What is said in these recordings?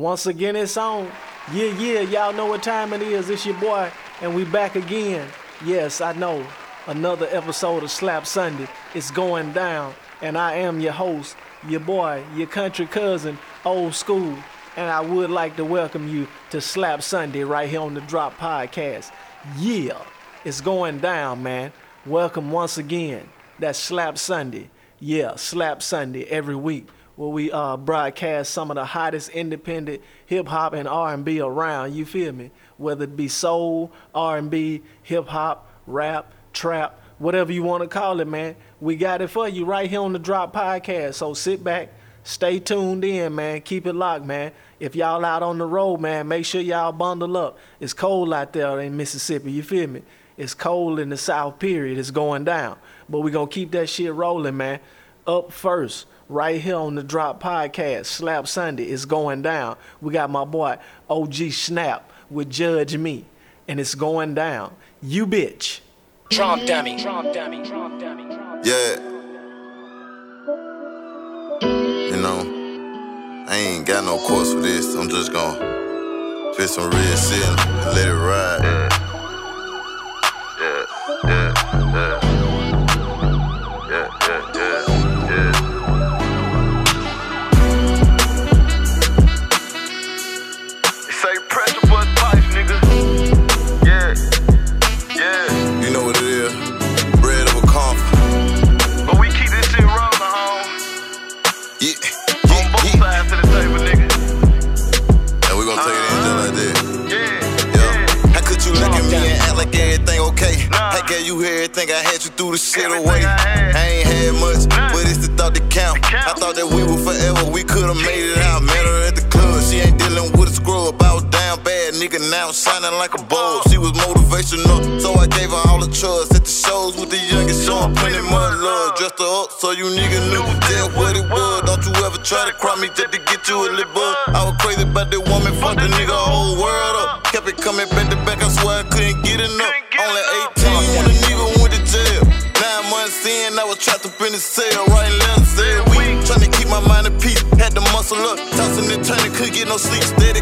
Once again, it's on. Yeah, yeah, y'all know what time it is. It's your boy, and we back again. Yes, I know. Another episode of Slap Sunday. It's going down, and I am your host, your boy, your country cousin, old school. And I would like to welcome you to Slap Sunday right here on the Drop Podcast. Yeah, it's going down, man. Welcome once again. That's Slap Sunday. Yeah, Slap Sunday every week where we uh, broadcast some of the hottest independent hip hop and R&B around. You feel me? Whether it be soul, R&B, hip hop, rap, trap, whatever you want to call it, man. We got it for you right here on the Drop Podcast. So sit back, stay tuned in, man. Keep it locked, man. If y'all out on the road, man, make sure y'all bundle up. It's cold out there in Mississippi. You feel me? It's cold in the South. Period. It's going down, but we gonna keep that shit rolling, man. Up first right here on the Drop Podcast. Slap Sunday is going down. We got my boy OG Snap with Judge Me, and it's going down. You bitch. Trump dummy. Trump dummy. Trump dummy. Yeah. You know, I ain't got no course for this. I'm just gonna spit some real shit and let it ride. Up so you nigga knew that what it was. Don't you ever try to cry me just to get you a little bug. I was crazy about that woman, fuck the nigga whole world up. Kept it coming back to back, I swear I couldn't get enough. Only 18 when a nigga went to jail. Nine months in, I was trapped up in the cell, writing letters every week. Trying to keep my mind at peace, had to muscle up. Tossing and turning, couldn't get no sleep. Steady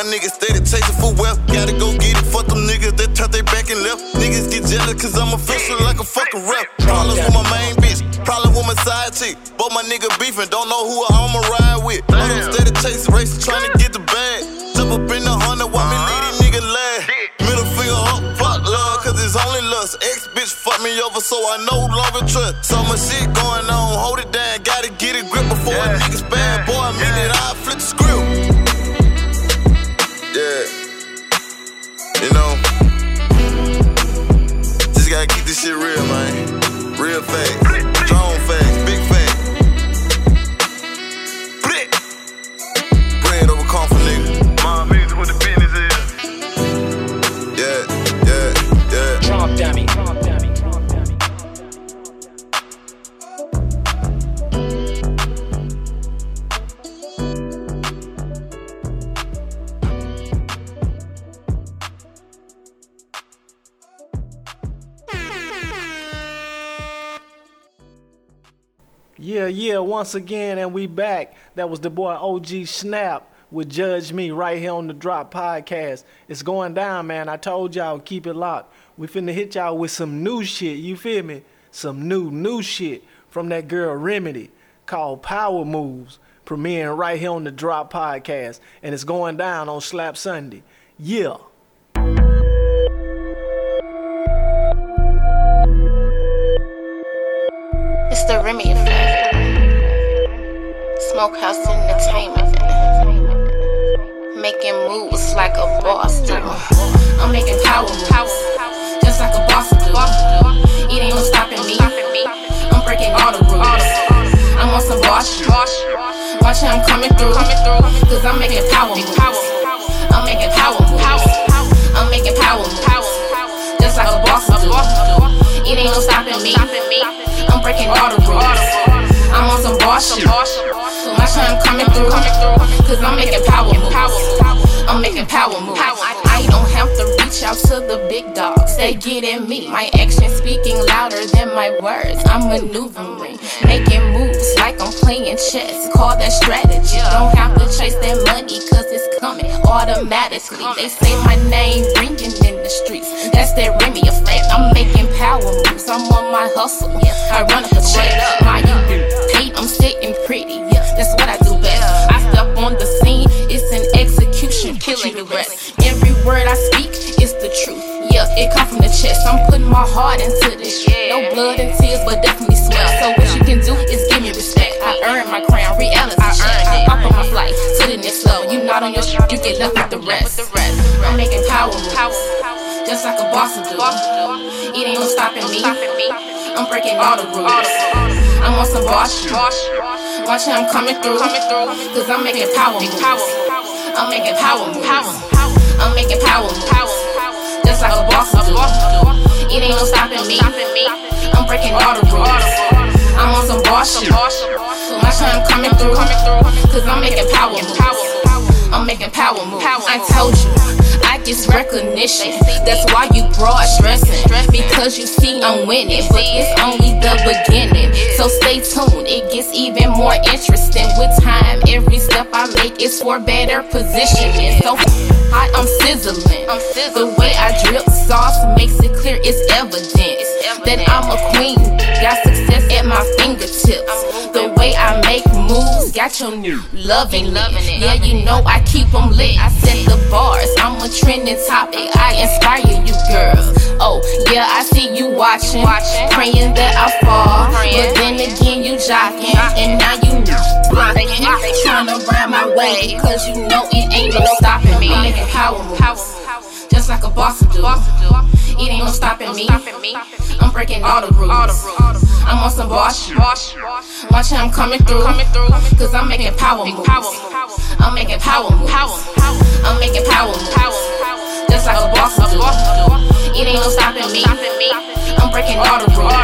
young niggas steady chasing for wealth. Gotta go get it, fuck them niggas that turned they back and left. Niggas get jealous cause I'm official like a fucking rep. Problems with my main bitch, problem with my side chick. Both my nigga beefing, don't know who I'ma ride with. All them steady chasing races, trying to get the bag. Jump up in the hundred, while me lead these niggas laugh. Middle finger up, fuck love, cause it's only lust. Ex bitch fuck me over, so I no longer trust. So much shit going on, hold it down, once again, and we back. That was the boy OG Snap with Judge Me right here on the Drop Podcast. It's going down, man. I told y'all, keep it locked. We finna hit y'all with some new shit, you feel me? Some new, new shit from that girl Remedy called Power Moves, premiering right here on the Drop Podcast. And it's going down on Slap Sunday. Yeah. It's the Remy effect. Smokehouse entertainment. Making moves like a boss do. I'm making power moves, just like a boss do. It ain't no stopping me. I'm breaking all the rules. I'm on some boss. Watch how I'm coming through, cause I'm making power moves. I'm making power moves. I'm making power moves, just like a boss do. It ain't no stopping me. I'm breaking all the rules. I'm on some boss shit. Watch how I'm coming through, cause I'm making power moves. I'm making power moves. I, I don't have to reach out to the big dogs. They get at me. My actions speaking louder than my words. I'm maneuvering, making moves like I'm playing chess. Call that strategy. Don't have to chase that money, cause it's coming automatically. They say my name ringing in the streets. That's that Remy effect. I'm making power moves. I'm on my hustle. I run up a check. My paid, I'm sitting pretty. That's what I do best. I step on the scene. It's an execution. Killing the rest. Every word I speak is the truth. Yeah, it come from the chest. I'm putting my heart into this. No blood and tears, but definitely sweat. So what you can do is give me respect. I earned my crown, reality check. I on my flight to the level. You not on your shit, you get left with the rest. I'm making power moves, just like a boss will do. It ain't no stopping me. I'm breaking all the rules. I'm on some boss shit. Watch how I'm coming through, cause I'm making power moves. I'm making power moves. I'm making power moves, just like a boss do. It ain't no stopping me. I'm breaking all the rules. I'm on some boss shit. Watch how I'm coming through, cause I'm making power moves. I'm making power moves. I told you, I get recognition. That's why you broad stressing. Because you see I'm winning, but it's only the beginning. So stay tuned, it gets even more interesting. With time, every step I make is for better positioning. So hot, I'm sizzling. The way I drip sauce makes it clear it's evidence that I'm a queen. Got my fingertips. The way I make moves got your new loving loving it. Yeah, you know I keep them lit. I set the bars. I'm a trending topic. I inspire you, girls. Oh, yeah, I see you watching. Praying that I fall. But then again, you jocking. And now you blocking. Trying to ride my way. Cause you know it ain't no stopping me. I'm making power moves. Just like a boss do. It ain't no stopping me. I'm breaking all the rules. I'm on some boss. Watch how I'm coming through. Cause I'm making power moves. I'm making power moves. I'm making power moves. Just like a boss do. It ain't no stopping me. I'm breaking all the rules.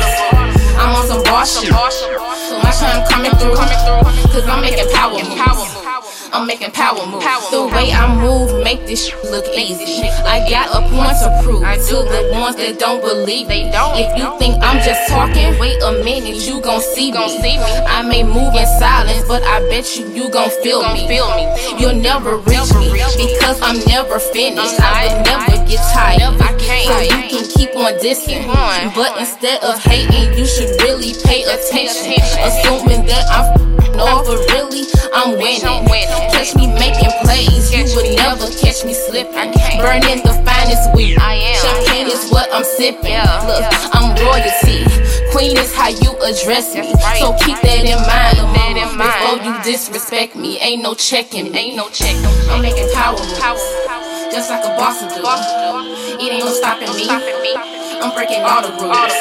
I'm on some boss. Watch how I'm coming through. Coming through, cause I'm making power moves. I'm making power moves. The way I move make this look easy. I got a point to prove to the ones that don't believe me. If you think I'm just talking, wait a minute, you gon' see me. I may move in silence, but I bet you you gon' feel me. You'll never reach me because I'm never finished. I will never get tired. So you can keep on dissing, but instead of hating, you should really pay attention. Assuming that I'm no, but really, I'm winning. Catch me making plays, you would never catch me slipping. Burning the finest weed. Champagne is what I'm sipping. Look, I'm royalty. Queen is how you address me. So keep that in mind. Before you disrespect me, ain't no checking. Ain't no checking. I'm making power moves, just like a boss do. It ain't no stopping me. I'm breaking all the rules.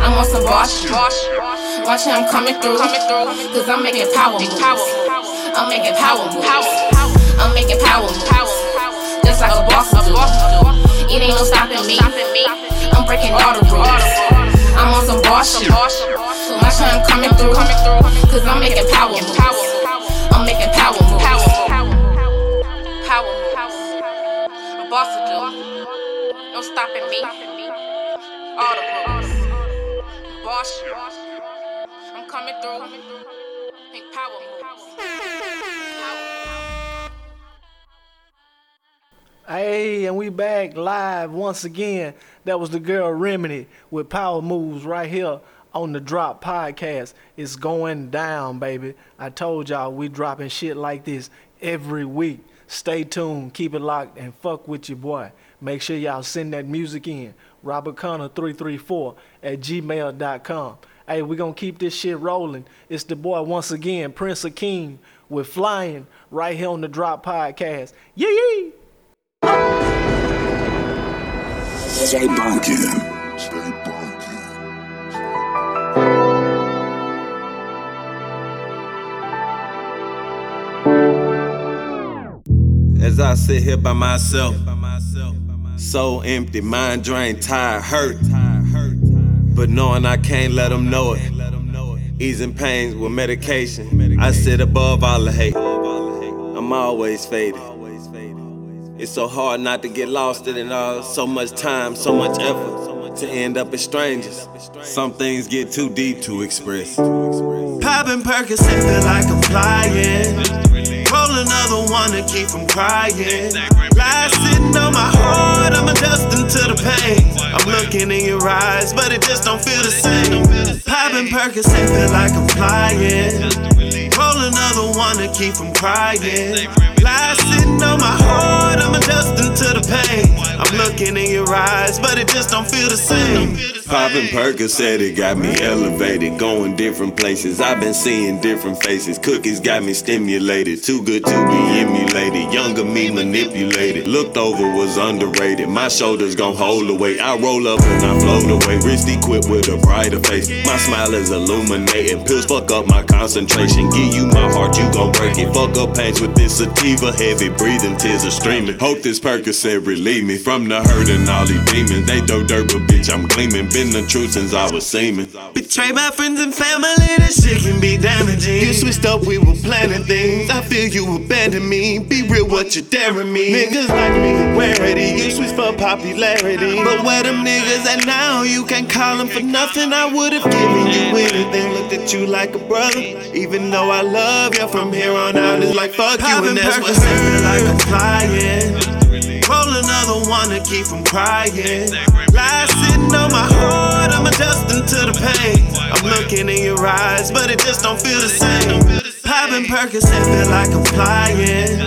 I'm on some boss shit. Watch how I'm coming through. Cause I'm making power moves. I'm making power moves. I'm making power moves. Just like a boss do. It ain't no stopping me. I'm breaking all the rules. I'm on some boss shit. Watch how I'm coming through. Cause I'm making power moves. I'm making. Power me. Rules. Boss. I'm coming through. Make power. Hey, and we back live once again. That was the girl Remedy with Power Moves right here on the Drop Podcast. It's going down, baby. I told y'all we dropping shit like this every week. Stay tuned, keep it locked, and fuck with your boy. Make sure y'all send that music in. Robert Connor 334 at gmail.com. Hey, we gonna keep this shit rolling. It's the boy once again, Prince Akeem, with Flying right here on the Drop Podcast. Yee yee! Stay bunkin'. Stay bunkin'. As I sit here by myself, so empty, mind drained, tired, hurt. But knowing I can't let them know it. Easing pains with medication. I sit above all the hate. I'm always faded. It's so hard not to get lost in it all. So much time, so much effort to end up as strangers. Some things get too deep to express. Popping Percocet feel like I'm flying. Another one to keep from crying. Lies sitting on my heart, I'm adjusting to the pain. I'm looking in your eyes, but it just don't feel the same. Popping Percocet feel like I'm flying. Roll another one to keep from crying. Lies sitting on my heart, I'm adjusting to the pain. I'm looking in your eyes, but it just don't feel the same. Poppin' Percocet, it got me elevated, going different places. I've been seeing different faces. Cookies got me stimulated, too good to be emulated. Younger me manipulated, looked over was underrated. My shoulders gon' hold the weight. I roll up and I float away, wrist equipped with a brighter face. My smile is illuminating. Pills fuck up my concentration. Give you my heart, you gon' break it. Fuck up pains with this sativa, heavy breathing, tears are streaming. Hope this Percocet relieve me from the hurt and all these demons. They throw dirt, but bitch, I'm gleaming. Been the truth since I was seeming. Betray my friends and family, this shit can be damaging. You switched up, we were planning things. I feel you abandoned me. Be real, what you daring me. Niggas like me, rarity. You switch for popularity. But where them niggas at now? You can't call them for nothing. I would've given you anything. Looked at you like a brother. Even though I love you from here on out, it's like fuck you, and that's what feel like I'm flying. Roll another one to keep from crying. Lies sitting on my heart, I'm adjusting to the pain. I'm looking in your eyes, but it just don't feel the same. Popping Percocet feel like I'm flying.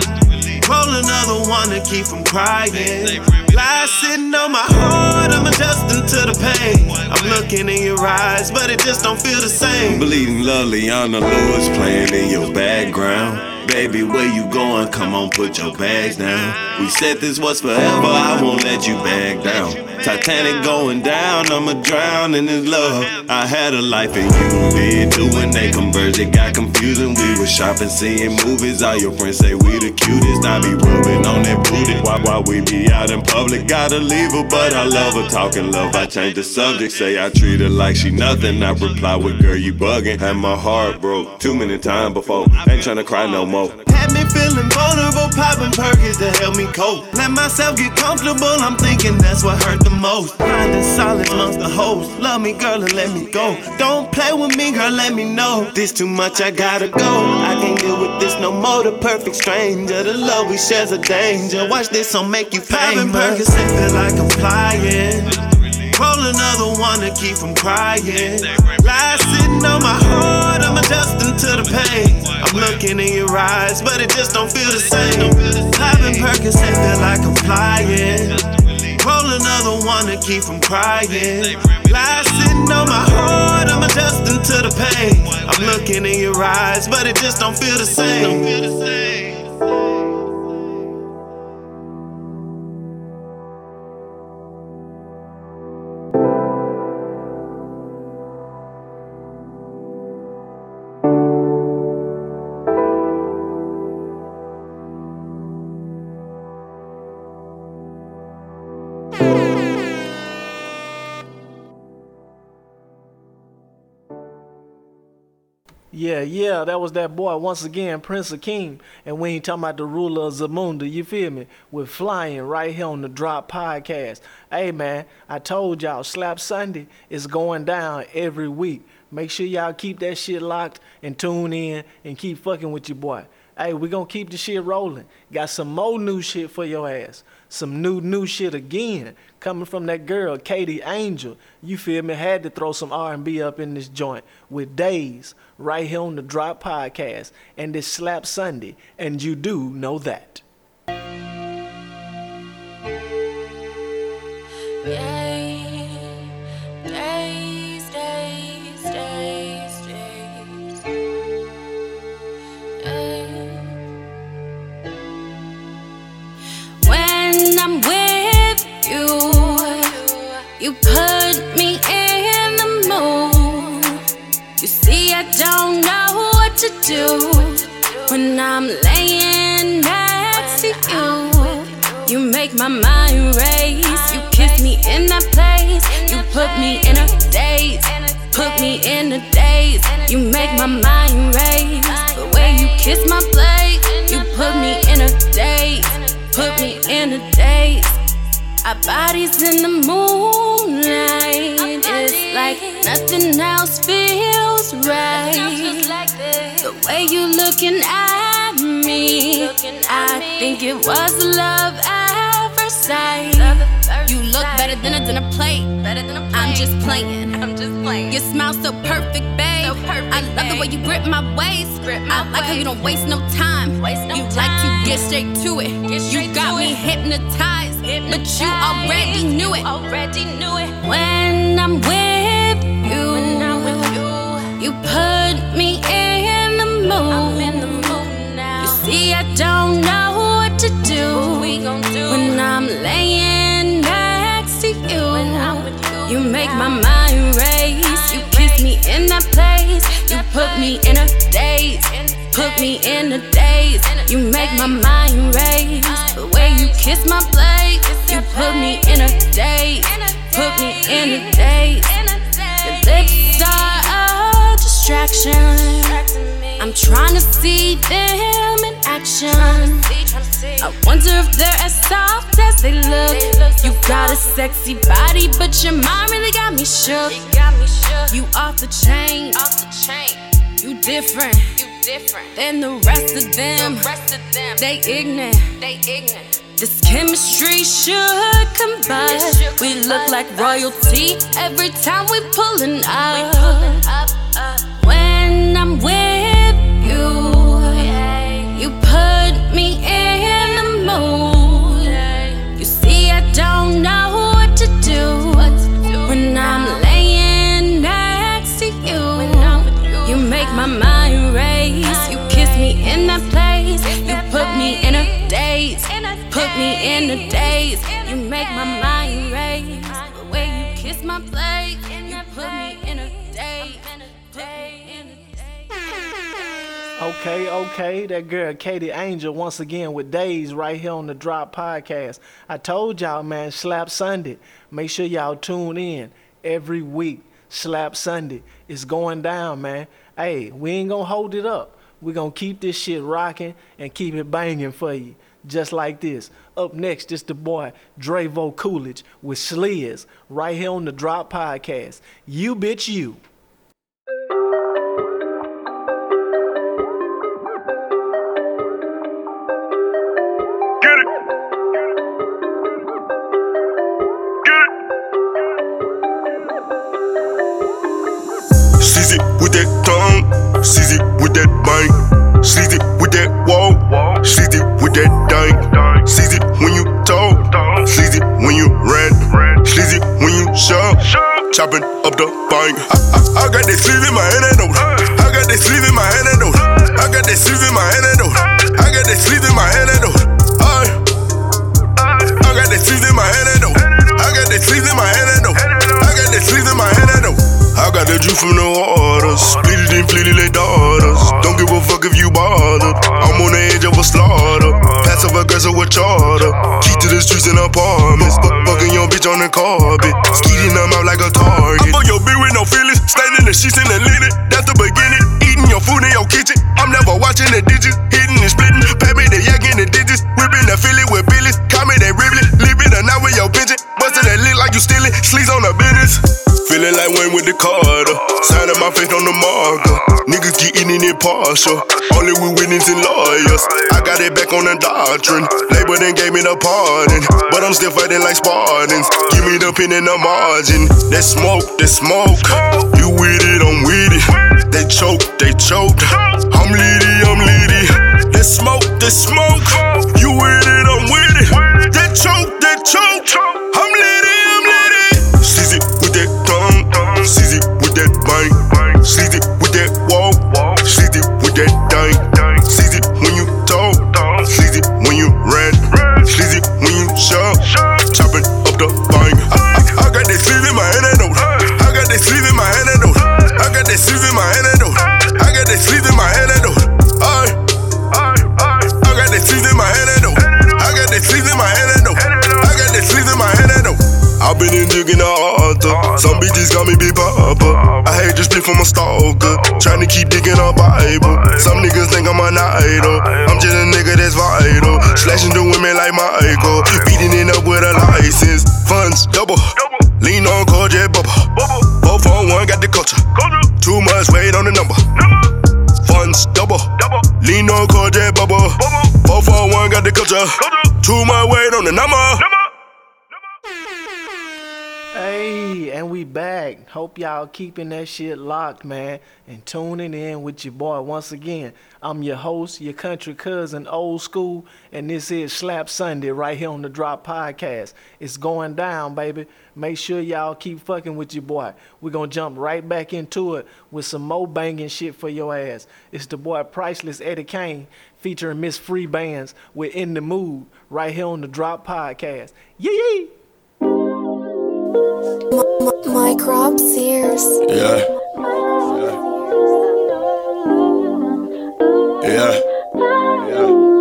Roll another one to keep from crying. Lies sitting on my heart, I'm adjusting to the pain. I'm looking in your eyes, but it just don't feel the same. Bleeding love, Leona Lewis playing in your background. Baby, where you going? Come on, put your bags down. We said this was forever, I won't let you back down. Titanic going down, I'ma drown in this love. I had a life and you did too. When they converged, it got confusing. We were shopping, seeing movies. All your friends say we the cutest. I be rubbing on that booty. Why, why we be out in public? Gotta leave her, but I love her. Talking love, I change the subject. Say I treat her like she nothing. I reply with, girl, you bugging. Had my heart broke too many times before. Ain't tryna cry no more. Had me feeling vulnerable, popping perkins to help me cope. Let myself get comfortable, I'm thinking that's what hurt the most. Finding solace amongst the hoes. Love me, girl, and let me go. Don't play with me, girl, let me know. This too much, I gotta go. I can't deal with this no more. The perfect stranger, the love we share's a danger. Watch this, I'll make you famous. Popping perkins, feel like I'm flying. Roll another one to keep from crying. Lies sitting on my heart, I'm adjusting to the pain. I'm looking in your eyes, but it just don't feel the same. Popping Perkins, feel like I'm flying. Roll another one to keep from crying. Lies sitting on my heart, I'm adjusting to the pain. I'm looking in your eyes, but it just don't feel the same. Yeah, yeah, that was that boy once again, Prince Akeem. And when he talking about the ruler of Zamunda, you feel me? We're flying right here on the Drop Podcast. Hey man, I told y'all Slap Sunday is going down every week. Make sure y'all keep that shit locked and tune in and keep fucking with your boy. Hey, we gonna keep the shit rolling. Got some more new shit for your ass. Some new new shit again coming from that girl Katie Angel. You feel me? Had to throw some R&B up in this joint with Days right here on the Drop Podcast and this Slap Sunday, and you do know that. Days, do when I'm laying next to you. You make my mind race. You kiss me in that place. You put me in a daze. Put me in a daze. You make my mind race. The way you kiss my place. You put me in a daze. Put me in a daze. Our bodies in the moonlight. It's like nothing else feels right. The way you're looking at me, I think it was love at first sight. You look better than a dinner plate. I'm just playing. I'm just playing. Your smile so perfect, babe. I love the way you grip my waist. I like how you don't waste no time. Waste no You like to get straight to it. You got me hypnotized, but you already knew it. Already knew it. When I'm with you, you put me in the mood. now You see, I don't know in that place. You put me in a daze. Put me in a daze. You make my mind race. The way you kiss my place. You put me in a daze. Put me in a daze. Your lips are a distraction. I'm trying to see them in action. I wonder if they're as soft as they look. You got a sexy body, but your mind really got me shook. You off the chain. Off the chain. You different. You different than the rest of them. They ignorant. They ignorant. This chemistry should combine. We look like royalty every time we pulling up. When I'm with you, you put me in my place. You put me in a daze. Me in a daze. Okay, okay, that girl Katie Angel once again with Days right here on the Drop Podcast. I told y'all, man, Slap Sunday. Make sure y'all tune in every week. Slap Sunday. It's going down, man. Hey, we ain't gonna hold it up. we gonna keep this shit rocking and keep it banging for you. Just like this. Up next, it's the boy Dravo Coolidge with Sliz right here on the Drop Podcast. You bitch you. Seize with that tongue, it with that seize it with that wall, that dank, it when you talk, it when you seize it when you shove, chopping up the bank. I, I, I got that sleeve in my hand and note. I got that sleeve in my hand and note. I got that sleeve in my hand and note. I got that sleeve in my hand and note. I, I got that sleeve in my hand and note. I got that sleeve in my hand and note. I got that sleeve in my hand and note. I got the juice from the water, split it and flit it like daughters. Don't give a fuck if you slaughter, passive aggressive with charter. Key to the streets and apartments, Fuck- fucking your bitch on the carpet, skeeting them out like a target. I fuck your bitch with no feelings, staying in the sheets in the linen. That's the beginning. Eating your food in your kitchen. I'm never watching the digits, hitting and splitting. Pay me the yak in the digits, whipping the fillet with billies. Call me that Ribley, living a night with your pigeon. Bustin' that lit like you stealing, sleeves on the business. Feeling like Wayne with the Carter. Signing my face on the marker. Niggas getting in it partial. Only with witnesses and lawyers. I got it back on the doctrine. Labor then gave me the pardon. But I'm still fighting like Spartans. Give me the pin in the margin. That smoke, that smoke. You with it, I'm with it. They choke, they choke. I'm litty, I'm litty. That smoke, that smoke. You with it, choke, that bitches call me Big Papa. I hate just split from a stalker. Trying to keep digging up Bible. Some niggas think I'm an idol. I'm just a nigga that's vital. Slashing the women like my ankle. Beating it up with a license. Funds double. Lean on Kojak bubble. Four for one got the culture. Too much weight on the number. Funds double. Lean on Kojak bubble. Four for one got the culture. Too much weight on the number. Back. Hope y'all keeping that shit locked, man, and tuning in with your boy once again. I'm your host, your country cousin, old school, and this is Slap Sunday right here on the Drop Podcast. It's going down, baby. Make sure y'all keep fucking with your boy. We're gonna jump right back into it with some more banging shit for your ass. It's the boy Priceless Eddie Kane featuring Miss Free Bands. We're in the mood right here on the Drop Podcast. Yee yee! Mike Rob Sears. Yeah. Yeah. Yeah.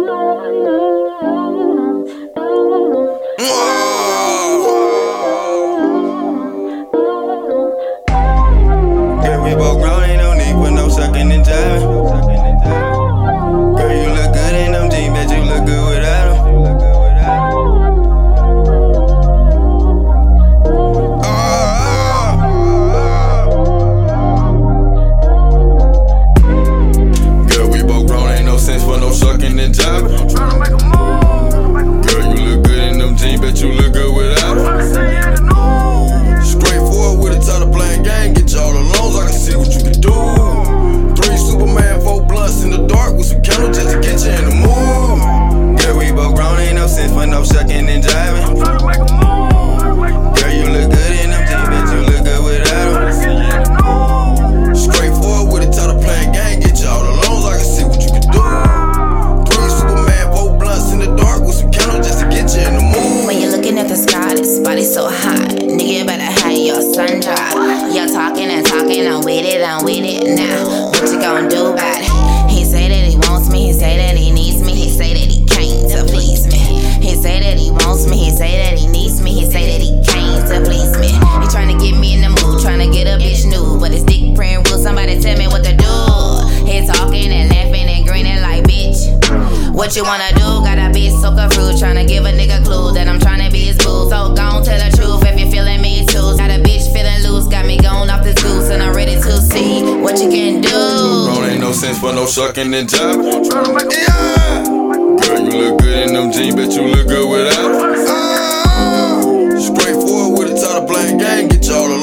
What you wanna do? Got a bitch so confused, tryna give a nigga clue that I'm tryna be his boo. So gon' tell the truth if you feeling me too. Got a bitch feeling loose, got me going off this goose, and I'm ready to see what you can do. Grown ain't no sense for no sucking and jiving. Yeah. Girl, you look good in them jeans, bet you look good without 'em. Ah. Straightforward with a title playing game, get you all alone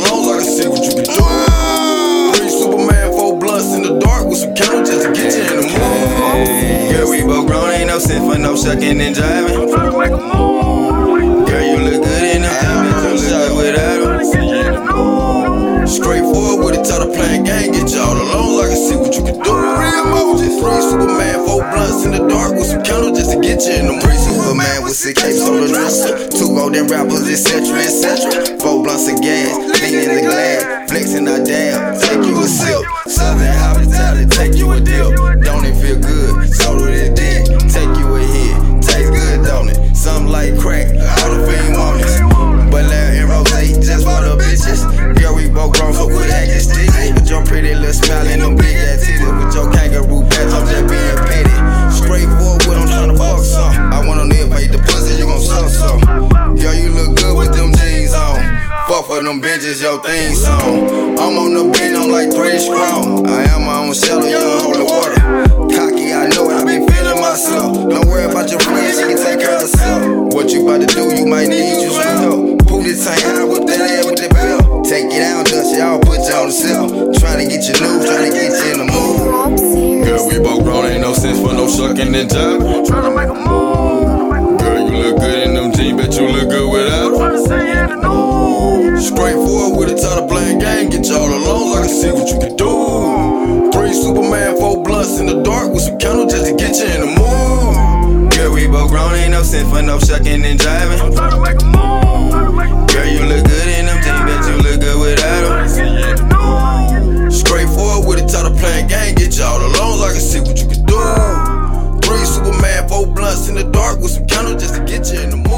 ain't no sucking and jiving. Girl, you look good in them jeans, bet you good without 'em. Straightforward with it, a title playing game, get you all alone so I see what you can do. Three emojis, three Superman, four blunts in the dark with some candles just to get you in the. Three Superman with six capes on the dresser, two golden rappers, etc., etc. Four blunts of gas, lean in the glass, flexing our damn, take you a sip. Southern hospitality, take you a dip. Don't it feel good? Like crack, just to get you in the mood.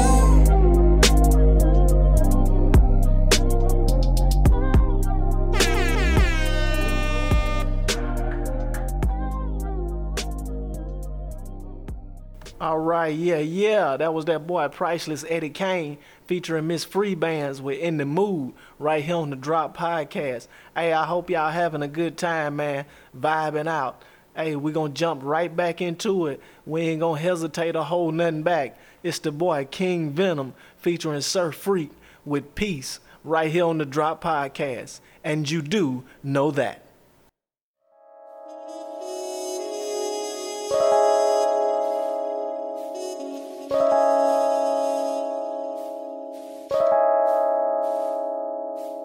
All right, yeah, yeah. That was that boy Priceless Eddie Kane featuring Miss Free Bands with In the Mood right here on the Drop Podcast. Hey, I hope y'all having a good time, man, vibing out. Hey, we gonna jump right back into it. We ain't gonna hesitate or hold nothing back. It's the boy King Venom featuring Sir Freak with Peace right here on the Drop Podcast. And you do know that.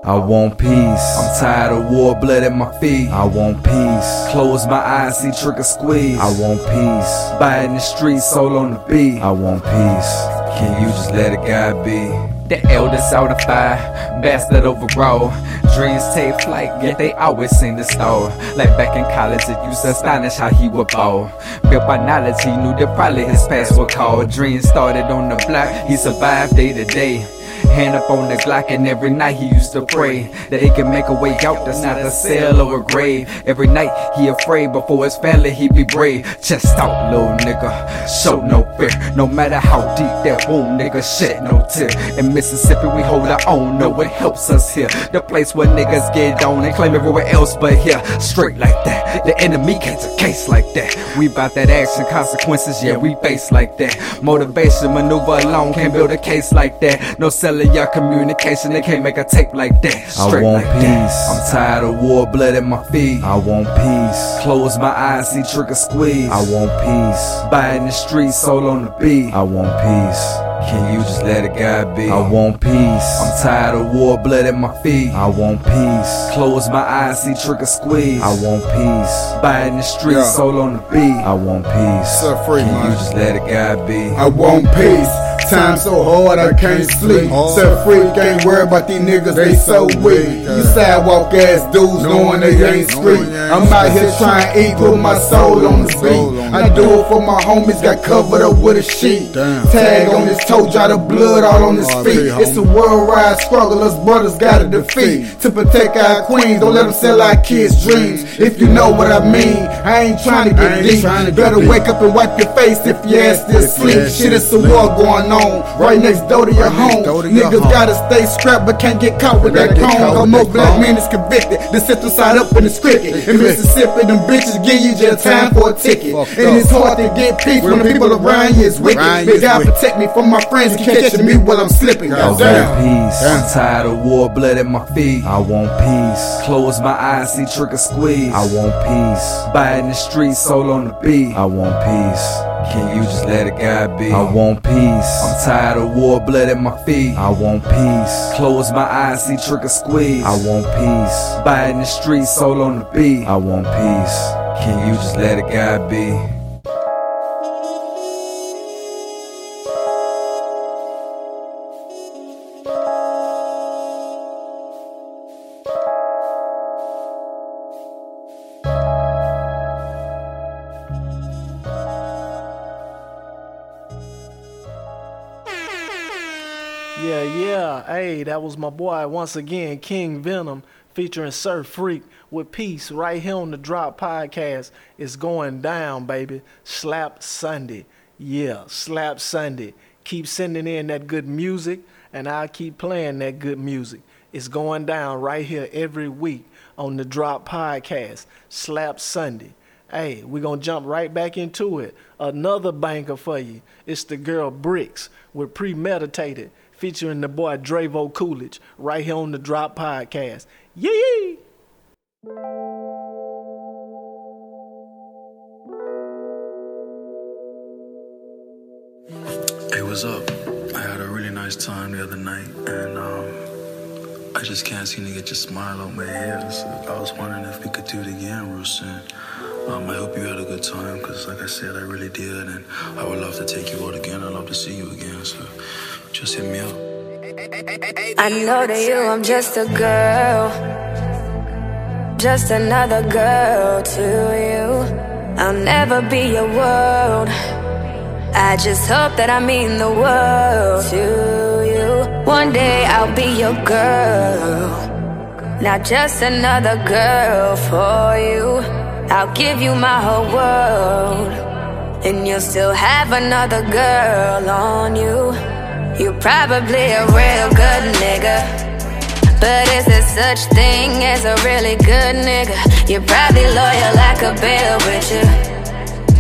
I want peace. I'm tired of war, blood at my feet. I want peace. Close my eyes, see trigger squeeze. I want peace. Buy in the street, soul on the beat. I want peace. Can you just let a guy be? The eldest out of five, bastard overall. Dreams take flight, yet they always seem to stall. Like back in college, it used to astonish how he would ball. Built by knowledge, he knew that probably his past would call. Dreams started on the block, he survived day to day. Hand up on the Glock, and every night he used to pray that he can make a way out that's not a cell or a grave. Every night he afraid before his family he be brave. Chest out, little nigga, show no No matter how deep that wound, nigga, shed no tear. In Mississippi we hold our own, no it helps us here. The place where niggas get on and claim everywhere else but here. Straight like that, the enemy gets a case like that. We bout that action, consequences, yeah we face like that. Motivation, maneuver alone can't build a case like that. No selling your communication, they can't make a tape like that. Straight I want like peace. That. I'm tired of war, blood at my feet. I want peace. Close my eyes, see trigger squeeze. I want peace. Buy in the street, soul on the beat. I want peace. Can you just let a guy be? I want peace. I'm tired of war, blood at my feet. I want peace. Close my eyes, see trigger squeeze. I want peace. Buy in the street, Yeah. soul on the beat. I want peace. Set free, Can you just let a guy be? I want peace. Time so hard I can't sleep. Set free, can't worry about these niggas, they so weak. You sidewalk ass dudes knowing they ain't street. I'm out here trying to eat, put my soul on the beat. I do it for my homies, got covered up with a sheet. Tag on his toe, dry the blood all on his feet. It's a worldwide struggle, us brothers gotta defeat. To protect our queens, don't let them sell our kids' dreams. If you know what I mean, I ain't trying to get deep. Better wake up and wipe your face if your ass still sleep. Shit, it's a war going on right next door to your home. Niggas gotta stay strapped but can't get caught with that cone. Cause most black men is convicted. The system side up in the cricket. In Mississippi, them bitches give you just time for a ticket. And it's hard to get peace when the people around you is wicked. But God protect me from my friends who catching me while I'm slipping. I want Goddamn. peace. I'm tired of war, blood at my feet. I want peace. Close my eyes, see trigger squeeze. I want peace. Buy in the street, soul on the beat. I want peace. Can you just let a guy be? I want peace. I'm tired of war, blood at my feet. I want peace. Close my eyes, see trigger squeeze. I want peace. Buy in the street, soul on the beat. I want peace. Can you just let a guy be? Yeah, yeah. Hey, that was my boy once again, King Venom, featuring Sir Freak with Peace right here on the Drop Podcast. It's going down, baby. Slap Sunday. Yeah, Slap Sunday. Keep sending in that good music, and I'll keep playing that good music. It's going down right here every week on the Drop Podcast. Slap Sunday. Hey, we're gonna jump right back into it. Another banker for you. It's the girl Bricks with Premeditated, featuring the boy Dravo Coolidge, right here on the Drop Podcast. Yee! Hey, what's up? I had a really nice time the other night, and um, I just can't seem to get your smile out my. So I was wondering if we could do it again real soon. Um, I hope you had a good time, because like I said, I really did, and I would love to take you out again. I'd love to see you again, so just hit me up. I know to you I'm just a girl, just another girl to you. I'll never be your world. I just hope that I mean the world to you. One day I'll be your girl, not just another girl for you. I'll give you my whole world. and you'll still have another girl on you. You're probably a real good nigga. But is there such thing as a really good nigga? You're probably loyal, I could build with you.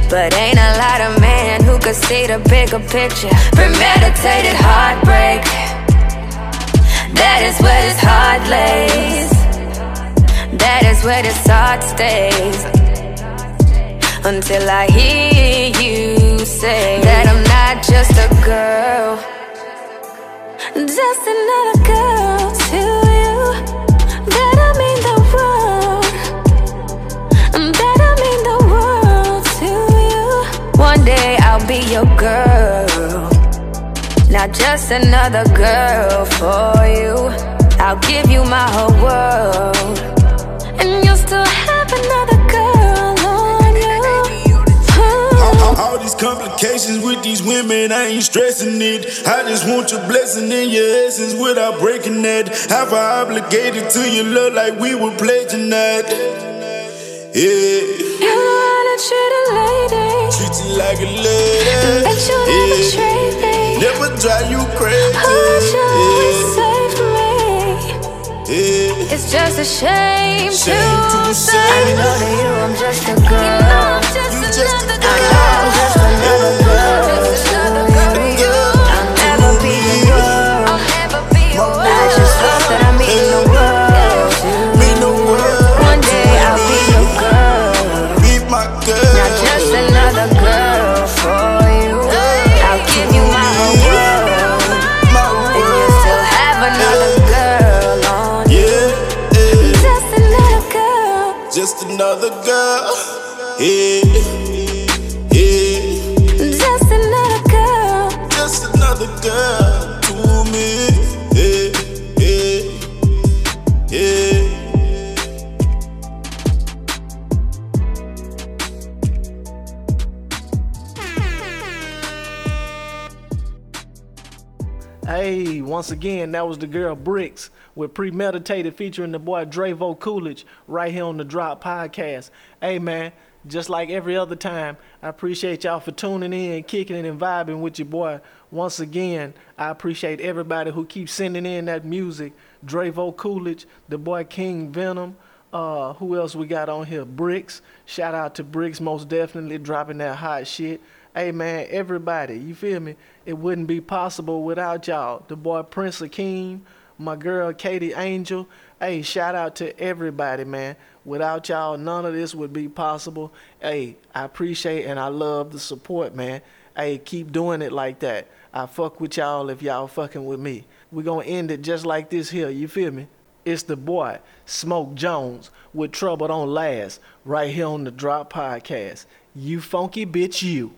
But ain't a lot of men who could see the bigger picture. Premeditated heartbreak. That is where this heart lays. That is where this heart stays. Until I hear you say that I'm not just a girl, just another girl to your girl, not just another girl for you. I'll give you my whole world, and you'll still have another girl on you. All, all these complications with these women, I ain't stressing it. I just want your blessing in your essence without breaking that. Have I obligated to your love like we were pledging that? Yeah. You know how to treat a lady. Treat like a lady. And bet you never Yeah. trade me. Never drive you crazy. Oh, you always save me. Yeah. It's just a shame, Shame to to say. I know to you I'm just a girl. You know I'm just You just a I know I'm just another girl. Another girl. Yeah. Again, that was the girl Bricks with Premeditated featuring the boy Dravo Coolidge right here on the Drop Podcast. Hey, man, just like every other time, I appreciate y'all for tuning in, kicking it, and vibing with your boy. Once again, I appreciate everybody who keeps sending in that music. Dravo Coolidge, the boy King Venom. Uh, who else we got on here? Bricks. Shout out to Bricks, most definitely dropping that hot shit. Hey man, everybody, you feel me? It wouldn't be possible without y'all. The boy Prince Akeem, my girl Katie Angel. Hey, shout out to everybody, man. Without y'all, none of this would be possible. Hey, I appreciate and I love the support, man. Hey, keep doing it like that. I fuck with y'all if y'all fucking with me. we gonna end it just like this here, you feel me? It's the boy, Smoke Jones, with Trouble Don't Last, right here on the Drop Podcast. You funky bitch, you.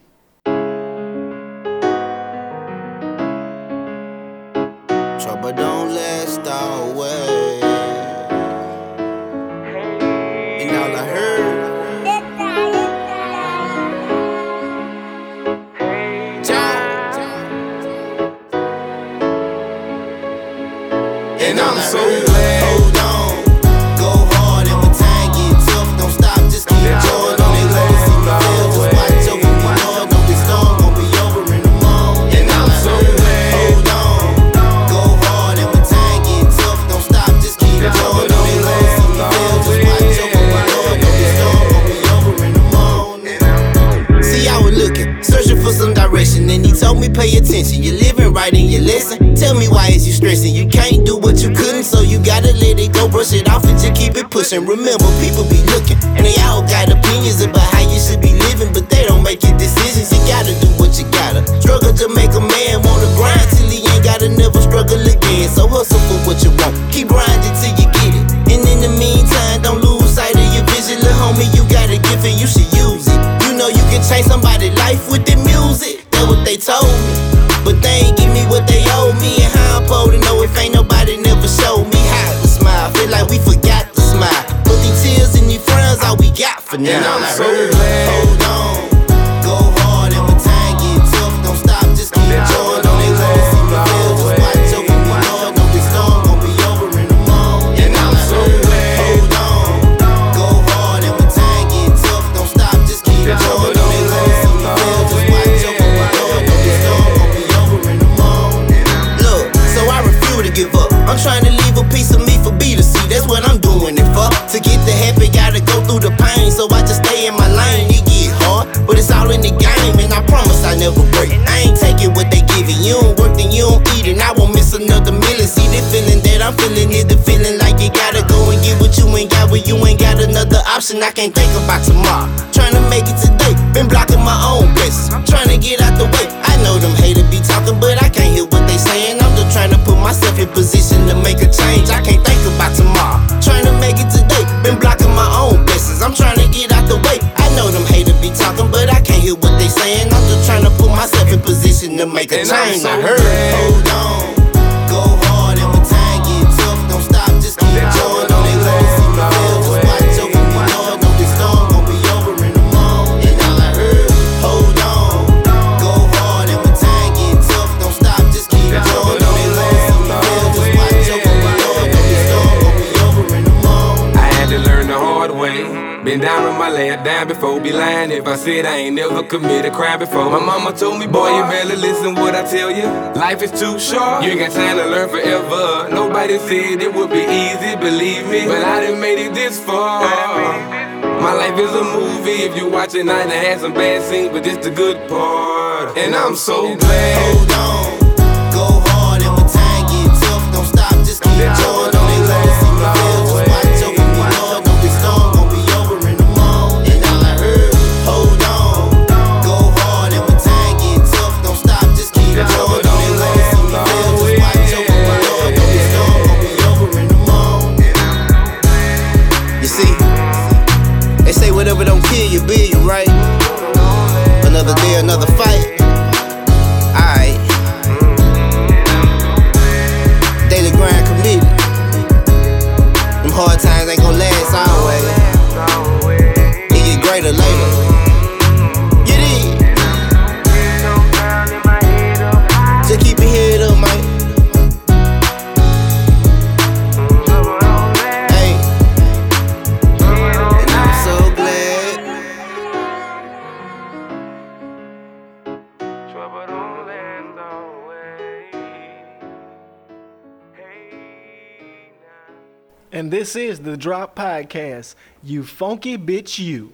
Again. So hustle for what you want, keep grinding till you get it. And in the meantime, don't lose sight of your vision, little homie. You got a gift and you should use it. You know you can change somebody's life with what you ain't got. When you ain't got another option, I can't think about tomorrow. Trying to make it today, been blocking my own blessings. Trying to get out the way. I know them haters be talking, but I can't hear what they saying. I'm just trying to put myself in position to make a change. I can't think about tomorrow. Trying to make it today, been blocking my own blessings. I'm trying to get out the way. I know them haters be talking, but I can't hear what they saying. I'm just trying to put myself in position to make a And change. so I heard. Hold on, down before, be lying if I said I ain't never committed crime before. My mama told me, boy, you better listen what I tell you. Life is too short, you ain't got time to learn forever. Nobody said it would be easy, believe me, but I done made it this far. My life is a movie, if you watch it, I done had some bad scenes, but this the good part. And I'm so glad. Hold on, the Drop Podcast. You funky bitch, you.